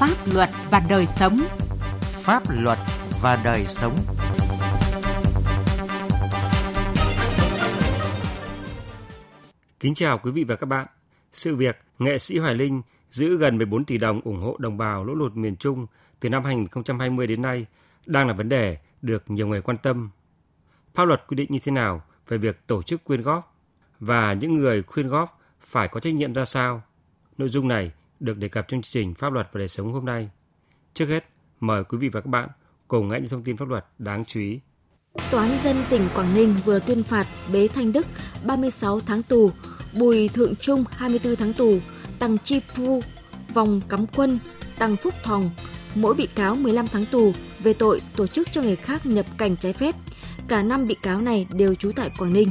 Pháp luật và đời sống. Pháp luật và đời sống. Kính chào quý vị và các bạn. Sự việc nghệ sĩ Hoài Linh giữ gần 14 tỷ đồng ủng hộ đồng bào lũ lụt miền Trung từ năm 2020 đến nay đang là vấn đề được nhiều người quan tâm. Pháp luật quy định như thế nào về việc tổ chức quyên góp và những người quyên góp phải có trách nhiệm ra sao? Nội dung này được đề cập trong chương trình Pháp luật và đời sống hôm nay. Trước hết, mời quý vị và các bạn cùng nghe những thông tin pháp luật đáng chú ý. Tòa án dân tỉnh Quảng Ninh vừa tuyên phạt Bế Thanh Đức 36 tháng tù, Bùi Thượng Trung 24 tháng tù, Tăng Chi Phu, Vòng Cắm Quân, Tăng Phúc Thòng, mỗi bị cáo 15 tháng tù về tội tổ chức cho người khác nhập cảnh trái phép. Cả năm bị cáo này đều trú tại Quảng Ninh.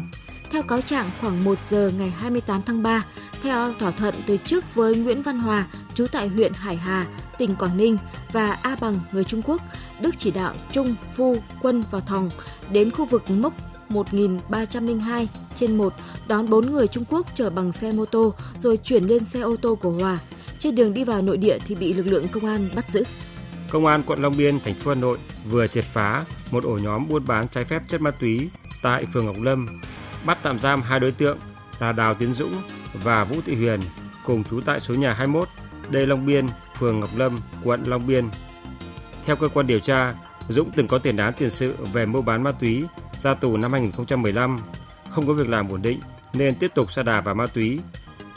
Theo cáo trạng, khoảng 1 giờ ngày 28 tháng 3, theo thỏa thuận từ trước với Nguyễn Văn Hòa, trú tại huyện Hải Hà, tỉnh Quảng Ninh và A Bằng, người Trung Quốc, Đức chỉ đạo Trung, Phu, Quân và Thòng đến khu vực mốc 1302 trên 1 đón 4 người Trung Quốc chở bằng xe mô tô rồi chuyển lên xe ô tô của Hòa. Trên đường đi vào nội địa thì bị lực lượng công an bắt giữ. Công an quận Long Biên, thành phố Hà Nội vừa triệt phá một ổ nhóm buôn bán trái phép chất ma túy tại phường Ngọc Lâm, bắt tạm giam hai đối tượng là Đào Tiến Dũng và Vũ Thị Huyền cùng trú tại số nhà 21 Đê Long Biên, phường Ngọc Lâm, quận Long Biên. Theo cơ quan điều tra, Dũng từng có tiền án tiền sự về mua bán ma túy, ra tù năm 2015, không có việc làm ổn định nên tiếp tục sa đà vào ma túy.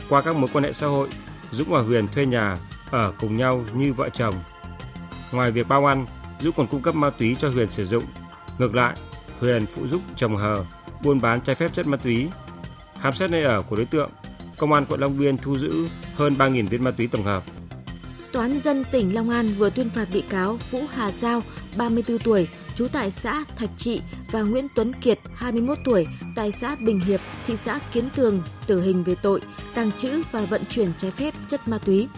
Qua các mối quan hệ xã hội, Dũng và Huyền thuê nhà ở cùng nhau như vợ chồng. Ngoài việc bao ăn, Dũng còn cung cấp ma túy cho Huyền sử dụng. Ngược lại, Huyền phụ giúp chồng hờ buôn bán trái phép chất ma túy. Khám xét nơi ở của đối tượng, Công an quận Long Biên thu giữ hơn 3.000 viên ma túy tổng hợp. Tòa án dân tỉnh Long An vừa tuyên phạt bị cáo Vũ Hà Giao, 34 tuổi, trú tại xã Thạch Trị và Nguyễn Tuấn Kiệt, 21 tuổi, tại xã Bình Hiệp, thị xã Kiến Tường, tử hình về tội tàng trữ và vận chuyển trái phép chất ma túy.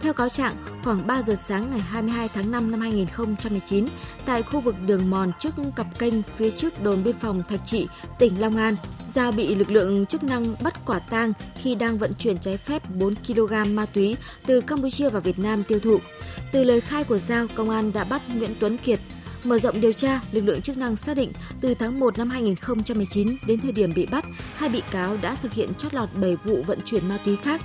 Theo cáo trạng, khoảng 3 giờ sáng ngày 22 tháng 5 năm 2019, tại khu vực đường mòn trước cặp kênh phía trước đồn biên phòng Thạch Trị, tỉnh Long An, Giao bị lực lượng chức năng bắt quả tang khi đang vận chuyển trái phép 4 kg ma túy từ Campuchia vào Việt Nam tiêu thụ. Từ lời khai của Giao, công an đã bắt Nguyễn Tuấn Kiệt, Mở rộng điều tra, lực lượng chức năng xác định từ tháng 1 năm 2019 đến thời điểm bị bắt, hai bị cáo đã thực hiện chót lọt 7 vụ vận chuyển ma túy khác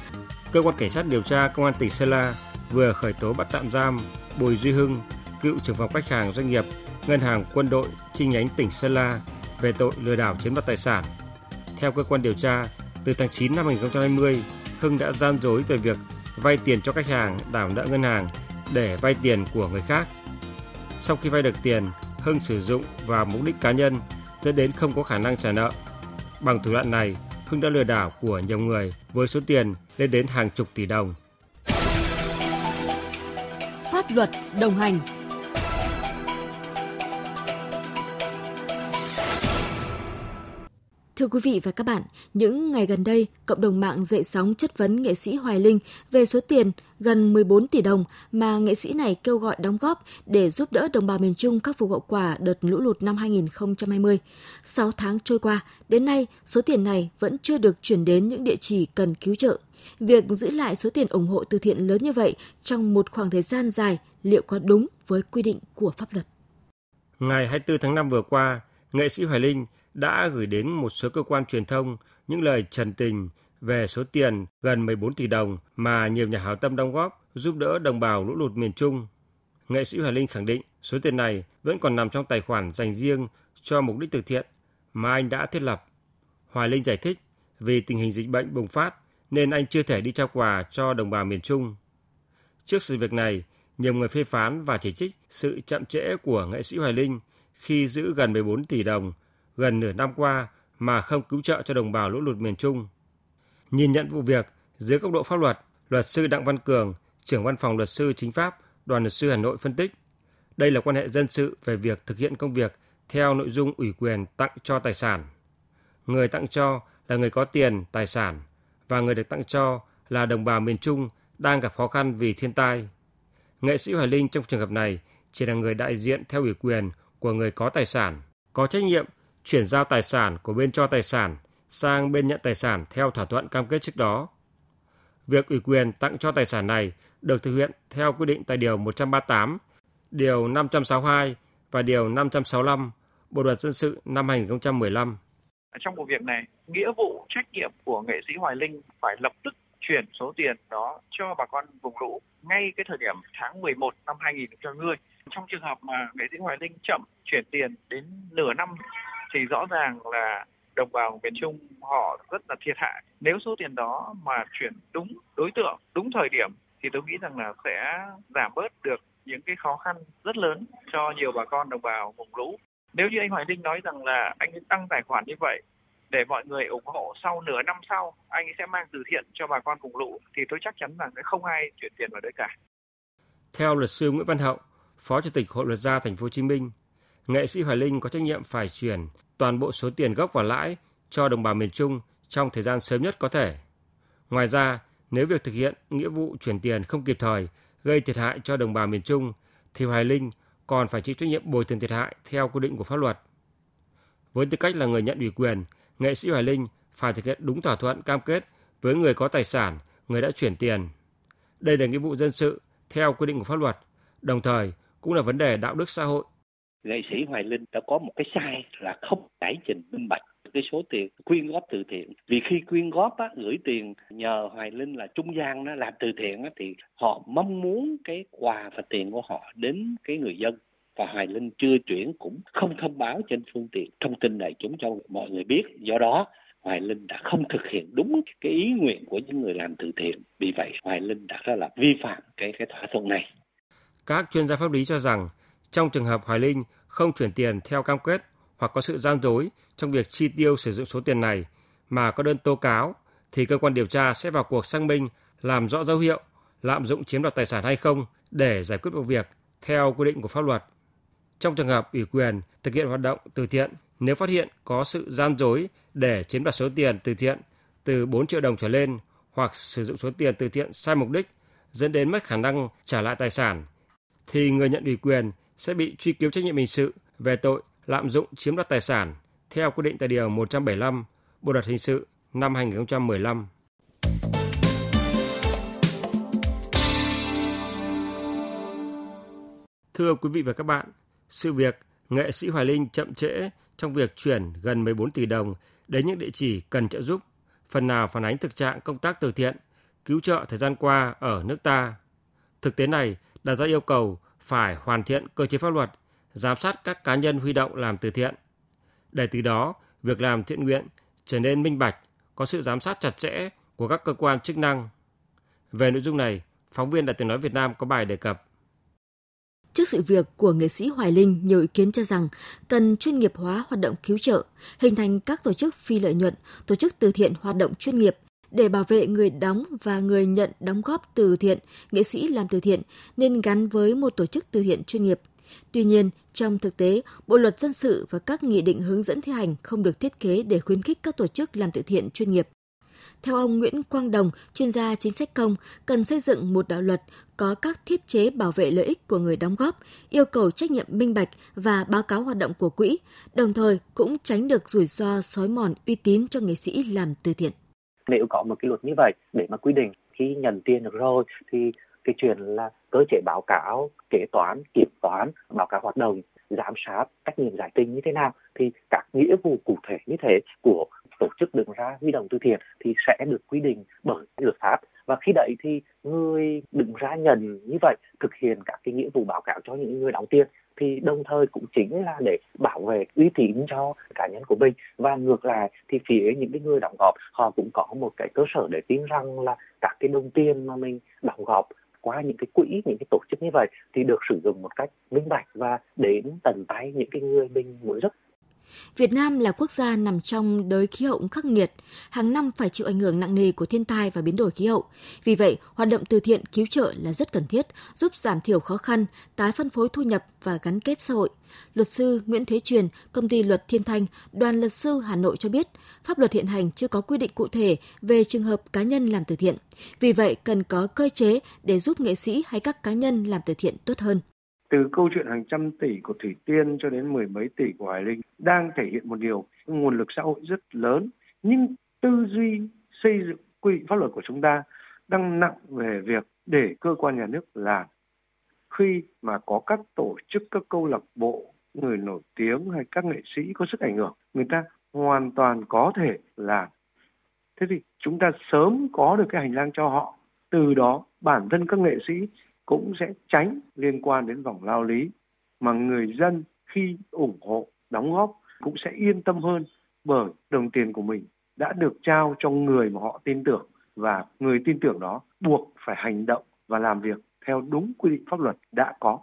cơ quan cảnh sát điều tra công an tỉnh Sơn La vừa khởi tố bắt tạm giam Bùi Duy Hưng, cựu trưởng phòng khách hàng doanh nghiệp Ngân hàng Quân đội chi nhánh tỉnh Sơn La về tội lừa đảo chiếm đoạt tài sản. Theo cơ quan điều tra, từ tháng 9 năm 2020, Hưng đã gian dối về việc vay tiền cho khách hàng đảo nợ ngân hàng để vay tiền của người khác. Sau khi vay được tiền, Hưng sử dụng vào mục đích cá nhân dẫn đến không có khả năng trả nợ. Bằng thủ đoạn này, Hưng đã lừa đảo của nhiều người với số tiền lên đến hàng chục tỷ đồng. Pháp luật đồng hành Thưa quý vị và các bạn, những ngày gần đây, cộng đồng mạng dậy sóng chất vấn nghệ sĩ Hoài Linh về số tiền gần 14 tỷ đồng mà nghệ sĩ này kêu gọi đóng góp để giúp đỡ đồng bào miền Trung khắc phục hậu quả đợt lũ lụt năm 2020. 6 tháng trôi qua, đến nay số tiền này vẫn chưa được chuyển đến những địa chỉ cần cứu trợ. Việc giữ lại số tiền ủng hộ từ thiện lớn như vậy trong một khoảng thời gian dài liệu có đúng với quy định của pháp luật? Ngày 24 tháng 5 vừa qua, nghệ sĩ Hoài Linh đã gửi đến một số cơ quan truyền thông những lời trần tình về số tiền gần 14 tỷ đồng mà nhiều nhà hảo tâm đóng góp giúp đỡ đồng bào lũ lụt miền Trung. Nghệ sĩ Hoài Linh khẳng định số tiền này vẫn còn nằm trong tài khoản dành riêng cho mục đích từ thiện mà anh đã thiết lập. Hoài Linh giải thích vì tình hình dịch bệnh bùng phát nên anh chưa thể đi trao quà cho đồng bào miền Trung. Trước sự việc này, nhiều người phê phán và chỉ trích sự chậm trễ của nghệ sĩ Hoài Linh khi giữ gần 14 tỷ đồng gần nửa năm qua mà không cứu trợ cho đồng bào lũ lụt miền Trung. Nhìn nhận vụ việc dưới góc độ pháp luật, luật sư Đặng Văn Cường, trưởng văn phòng luật sư chính pháp, đoàn luật sư Hà Nội phân tích, đây là quan hệ dân sự về việc thực hiện công việc theo nội dung ủy quyền tặng cho tài sản. Người tặng cho là người có tiền, tài sản và người được tặng cho là đồng bào miền Trung đang gặp khó khăn vì thiên tai. Nghệ sĩ Hoài Linh trong trường hợp này chỉ là người đại diện theo ủy quyền của người có tài sản, có trách nhiệm chuyển giao tài sản của bên cho tài sản sang bên nhận tài sản theo thỏa thuận cam kết trước đó. Việc ủy quyền tặng cho tài sản này được thực hiện theo quy định tại Điều 138, Điều 562 và Điều 565 Bộ Luật Dân sự năm 2015. Trong vụ việc này, nghĩa vụ trách nhiệm của nghệ sĩ Hoài Linh phải lập tức chuyển số tiền đó cho bà con vùng lũ ngay cái thời điểm tháng 11 năm 2020. Trong trường hợp mà nghệ sĩ Hoài Linh chậm chuyển tiền đến nửa năm thì rõ ràng là đồng bào miền Trung họ rất là thiệt hại. Nếu số tiền đó mà chuyển đúng đối tượng, đúng thời điểm thì tôi nghĩ rằng là sẽ giảm bớt được những cái khó khăn rất lớn cho nhiều bà con đồng bào vùng lũ. Nếu như anh Hoài Linh nói rằng là anh tăng tài khoản như vậy để mọi người ủng hộ sau nửa năm sau anh sẽ mang từ thiện cho bà con vùng lũ thì tôi chắc chắn rằng sẽ không ai chuyển tiền vào đấy cả. Theo luật sư Nguyễn Văn Hậu, Phó Chủ tịch Hội luật gia Thành phố Hồ Chí Minh, nghệ sĩ Hoài Linh có trách nhiệm phải chuyển toàn bộ số tiền gốc và lãi cho đồng bào miền Trung trong thời gian sớm nhất có thể. Ngoài ra, nếu việc thực hiện nghĩa vụ chuyển tiền không kịp thời gây thiệt hại cho đồng bào miền Trung thì Hoài Linh còn phải chịu trách nhiệm bồi thường thiệt hại theo quy định của pháp luật. Với tư cách là người nhận ủy quyền, nghệ sĩ Hoài Linh phải thực hiện đúng thỏa thuận cam kết với người có tài sản, người đã chuyển tiền. Đây là nghĩa vụ dân sự theo quy định của pháp luật, đồng thời cũng là vấn đề đạo đức xã hội. Nghệ sĩ Hoài Linh đã có một cái sai là không giải trình minh bạch cái số tiền quyên góp từ thiện. Vì khi quyên góp á, gửi tiền nhờ Hoài Linh là trung gian nó làm từ thiện á, thì họ mong muốn cái quà và tiền của họ đến cái người dân. Và Hoài Linh chưa chuyển cũng không thông báo trên phương tiện. Thông tin đại chúng cho mọi người biết. Do đó Hoài Linh đã không thực hiện đúng cái ý nguyện của những người làm từ thiện. Vì vậy Hoài Linh đã ra là vi phạm cái cái thỏa thuận này. Các chuyên gia pháp lý cho rằng trong trường hợp Hoài Linh không chuyển tiền theo cam kết hoặc có sự gian dối trong việc chi tiêu sử dụng số tiền này mà có đơn tố cáo thì cơ quan điều tra sẽ vào cuộc xác minh làm rõ dấu hiệu lạm dụng chiếm đoạt tài sản hay không để giải quyết vụ việc theo quy định của pháp luật. Trong trường hợp ủy quyền thực hiện hoạt động từ thiện, nếu phát hiện có sự gian dối để chiếm đoạt số tiền từ thiện từ 4 triệu đồng trở lên hoặc sử dụng số tiền từ thiện sai mục đích dẫn đến mất khả năng trả lại tài sản thì người nhận ủy quyền sẽ bị truy cứu trách nhiệm hình sự về tội lạm dụng chiếm đoạt tài sản theo quy định tại Điều 175 Bộ Luật Hình sự năm 2015. Thưa quý vị và các bạn, sự việc nghệ sĩ Hoài Linh chậm trễ trong việc chuyển gần 14 tỷ đồng đến những địa chỉ cần trợ giúp, phần nào phản ánh thực trạng công tác từ thiện, cứu trợ thời gian qua ở nước ta. Thực tế này đặt ra yêu cầu phải hoàn thiện cơ chế pháp luật, giám sát các cá nhân huy động làm từ thiện. Để từ đó, việc làm thiện nguyện trở nên minh bạch, có sự giám sát chặt chẽ của các cơ quan chức năng. Về nội dung này, phóng viên Đài tiếng nói Việt Nam có bài đề cập. Trước sự việc của nghệ sĩ Hoài Linh, nhiều ý kiến cho rằng cần chuyên nghiệp hóa hoạt động cứu trợ, hình thành các tổ chức phi lợi nhuận, tổ chức từ thiện hoạt động chuyên nghiệp để bảo vệ người đóng và người nhận đóng góp từ thiện, nghệ sĩ làm từ thiện nên gắn với một tổ chức từ thiện chuyên nghiệp. Tuy nhiên, trong thực tế, Bộ luật dân sự và các nghị định hướng dẫn thi hành không được thiết kế để khuyến khích các tổ chức làm từ thiện chuyên nghiệp. Theo ông Nguyễn Quang Đồng, chuyên gia chính sách công, cần xây dựng một đạo luật có các thiết chế bảo vệ lợi ích của người đóng góp, yêu cầu trách nhiệm minh bạch và báo cáo hoạt động của quỹ, đồng thời cũng tránh được rủi ro xói mòn uy tín cho nghệ sĩ làm từ thiện nếu có một cái luật như vậy để mà quy định khi nhận tiền được rồi, thì cái chuyện là cơ chế báo cáo, kế toán, kiểm toán, báo cáo hoạt động, giám sát, trách nhiệm giải trình như thế nào, thì các nghĩa vụ cụ thể như thế của tổ chức đứng ra huy động từ thiện thì sẽ được quy định bởi luật pháp. Và khi đấy thì người đứng ra nhận như vậy, thực hiện các cái nghĩa vụ báo cáo cho những người đóng tiền, thì đồng thời cũng chính là để bảo vệ uy tín cho cá nhân của mình. Và ngược lại thì phía những cái người đóng góp, họ cũng có một cái cơ sở để tin rằng là các cái đồng tiền mà mình đóng góp qua những cái quỹ, những cái tổ chức như vậy thì được sử dụng một cách minh bạch và đến tận tay những cái người mình muốn giúp Việt Nam là quốc gia nằm trong đới khí hậu khắc nghiệt, hàng năm phải chịu ảnh hưởng nặng nề của thiên tai và biến đổi khí hậu. Vì vậy, hoạt động từ thiện cứu trợ là rất cần thiết, giúp giảm thiểu khó khăn, tái phân phối thu nhập và gắn kết xã hội. Luật sư Nguyễn Thế Truyền, công ty luật Thiên Thanh, đoàn luật sư Hà Nội cho biết, pháp luật hiện hành chưa có quy định cụ thể về trường hợp cá nhân làm từ thiện. Vì vậy, cần có cơ chế để giúp nghệ sĩ hay các cá nhân làm từ thiện tốt hơn từ câu chuyện hàng trăm tỷ của Thủy Tiên cho đến mười mấy tỷ của Hải Linh đang thể hiện một điều nguồn lực xã hội rất lớn nhưng tư duy xây dựng quy định pháp luật của chúng ta đang nặng về việc để cơ quan nhà nước làm. Khi mà có các tổ chức, các câu lạc bộ, người nổi tiếng hay các nghệ sĩ có sức ảnh hưởng, người ta hoàn toàn có thể làm. Thế thì chúng ta sớm có được cái hành lang cho họ. Từ đó bản thân các nghệ sĩ cũng sẽ tránh liên quan đến vòng lao lý, mà người dân khi ủng hộ, đóng góp cũng sẽ yên tâm hơn bởi đồng tiền của mình đã được trao cho người mà họ tin tưởng và người tin tưởng đó buộc phải hành động và làm việc theo đúng quy định pháp luật đã có.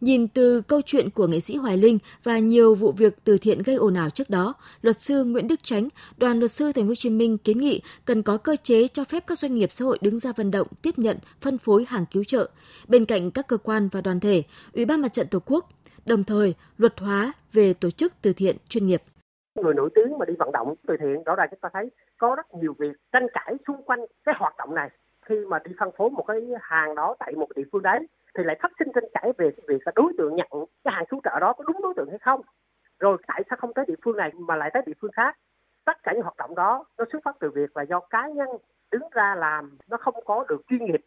Nhìn từ câu chuyện của nghệ sĩ Hoài Linh và nhiều vụ việc từ thiện gây ồn ào trước đó, luật sư Nguyễn Đức Chánh, đoàn luật sư Thành phố Hồ Chí Minh kiến nghị cần có cơ chế cho phép các doanh nghiệp xã hội đứng ra vận động, tiếp nhận, phân phối hàng cứu trợ. Bên cạnh các cơ quan và đoàn thể, Ủy ban Mặt trận Tổ quốc, đồng thời luật hóa về tổ chức từ thiện chuyên nghiệp. Người nổi tiếng mà đi vận động từ thiện rõ ràng chúng ta thấy có rất nhiều việc tranh cãi xung quanh cái hoạt động này. Khi mà đi phân phối một cái hàng đó tại một địa phương đấy thì lại phát sinh tranh cãi về việc là đối tượng nhận cái hàng cứu trợ đó có đúng đối tượng hay không. Rồi tại sao không tới địa phương này mà lại tới địa phương khác? Tất cả những hoạt động đó nó xuất phát từ việc là do cá nhân đứng ra làm, nó không có được chuyên nghiệp.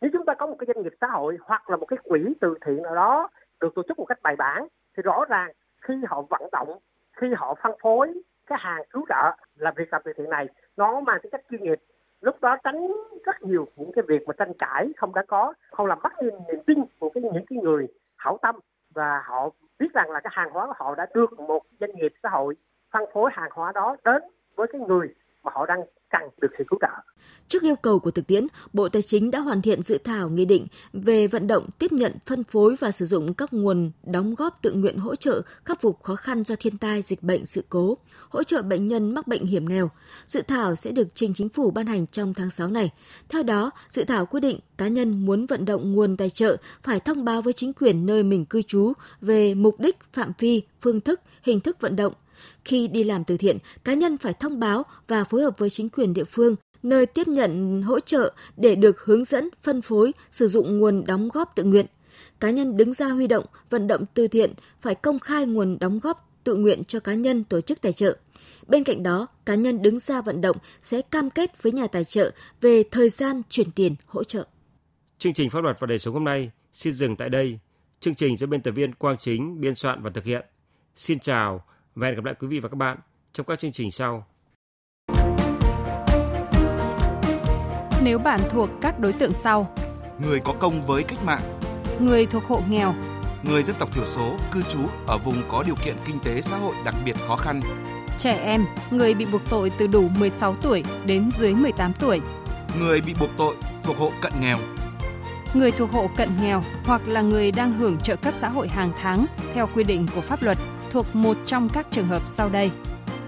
Nếu chúng ta có một cái doanh nghiệp xã hội hoặc là một cái quỹ từ thiện nào đó được tổ chức một cách bài bản, thì rõ ràng khi họ vận động, khi họ phân phối cái hàng cứu trợ là việc làm từ thiện này, nó mang tính chất chuyên nghiệp lúc đó tránh rất nhiều những cái việc mà tranh cãi không đã có, không làm mất niềm niềm tin của cái, những cái người hảo tâm và họ biết rằng là cái hàng hóa của họ đã được một doanh nghiệp xã hội phân phối hàng hóa đó đến với cái người mà họ đang cần được sự cứu trợ. Trước yêu cầu của thực tiễn, Bộ Tài chính đã hoàn thiện dự thảo nghị định về vận động tiếp nhận, phân phối và sử dụng các nguồn đóng góp tự nguyện hỗ trợ khắc phục khó khăn do thiên tai, dịch bệnh, sự cố, hỗ trợ bệnh nhân mắc bệnh hiểm nghèo. Dự thảo sẽ được trình chính phủ ban hành trong tháng 6 này. Theo đó, dự thảo quy định cá nhân muốn vận động nguồn tài trợ phải thông báo với chính quyền nơi mình cư trú về mục đích, phạm vi, phương thức, hình thức vận động, khi đi làm từ thiện, cá nhân phải thông báo và phối hợp với chính quyền địa phương nơi tiếp nhận hỗ trợ để được hướng dẫn, phân phối, sử dụng nguồn đóng góp tự nguyện. Cá nhân đứng ra huy động, vận động từ thiện phải công khai nguồn đóng góp tự nguyện cho cá nhân tổ chức tài trợ. Bên cạnh đó, cá nhân đứng ra vận động sẽ cam kết với nhà tài trợ về thời gian chuyển tiền hỗ trợ. Chương trình pháp luật và đời sống hôm nay xin dừng tại đây. Chương trình do biên tập viên Quang Chính biên soạn và thực hiện. Xin chào và hẹn gặp lại quý vị và các bạn trong các chương trình sau. Nếu bạn thuộc các đối tượng sau: người có công với cách mạng, người thuộc hộ nghèo, người dân tộc thiểu số cư trú ở vùng có điều kiện kinh tế xã hội đặc biệt khó khăn, trẻ em, người bị buộc tội từ đủ 16 tuổi đến dưới 18 tuổi, người bị buộc tội thuộc hộ cận nghèo, người thuộc hộ cận nghèo hoặc là người đang hưởng trợ cấp xã hội hàng tháng theo quy định của pháp luật thuộc một trong các trường hợp sau đây.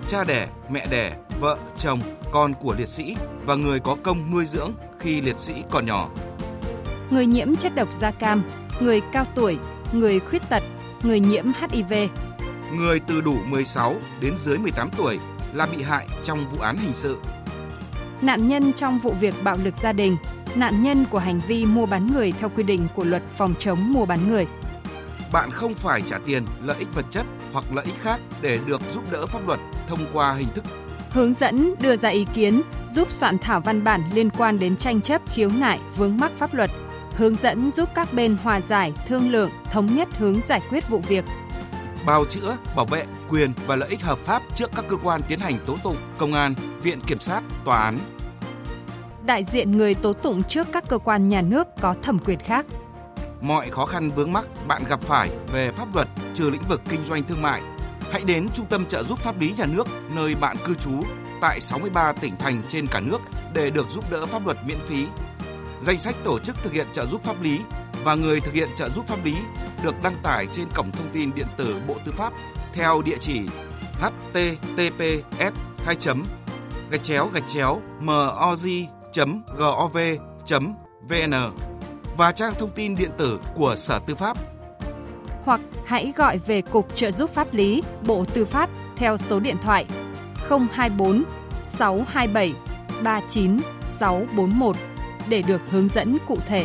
Cha đẻ, mẹ đẻ, vợ, chồng, con của liệt sĩ và người có công nuôi dưỡng khi liệt sĩ còn nhỏ. Người nhiễm chất độc da cam, người cao tuổi, người khuyết tật, người nhiễm HIV. Người từ đủ 16 đến dưới 18 tuổi là bị hại trong vụ án hình sự. Nạn nhân trong vụ việc bạo lực gia đình, nạn nhân của hành vi mua bán người theo quy định của luật phòng chống mua bán người bạn không phải trả tiền, lợi ích vật chất hoặc lợi ích khác để được giúp đỡ pháp luật thông qua hình thức hướng dẫn đưa ra ý kiến, giúp soạn thảo văn bản liên quan đến tranh chấp khiếu nại vướng mắc pháp luật, hướng dẫn giúp các bên hòa giải, thương lượng, thống nhất hướng giải quyết vụ việc. Bào chữa, bảo vệ quyền và lợi ích hợp pháp trước các cơ quan tiến hành tố tụng, công an, viện kiểm sát, tòa án. Đại diện người tố tụng trước các cơ quan nhà nước có thẩm quyền khác mọi khó khăn vướng mắc bạn gặp phải về pháp luật trừ lĩnh vực kinh doanh thương mại, hãy đến Trung tâm trợ giúp pháp lý nhà nước, nơi bạn cư trú, tại 63 tỉnh thành trên cả nước để được giúp đỡ pháp luật miễn phí. Danh sách tổ chức thực hiện trợ giúp pháp lý và người thực hiện trợ giúp pháp lý được đăng tải trên cổng thông tin điện tử Bộ Tư pháp theo địa chỉ https 2 gạch chéo gạch chéo moz.gov.vn và trang thông tin điện tử của Sở Tư pháp. Hoặc hãy gọi về Cục Trợ giúp pháp lý, Bộ Tư pháp theo số điện thoại 024 627 39641 để được hướng dẫn cụ thể.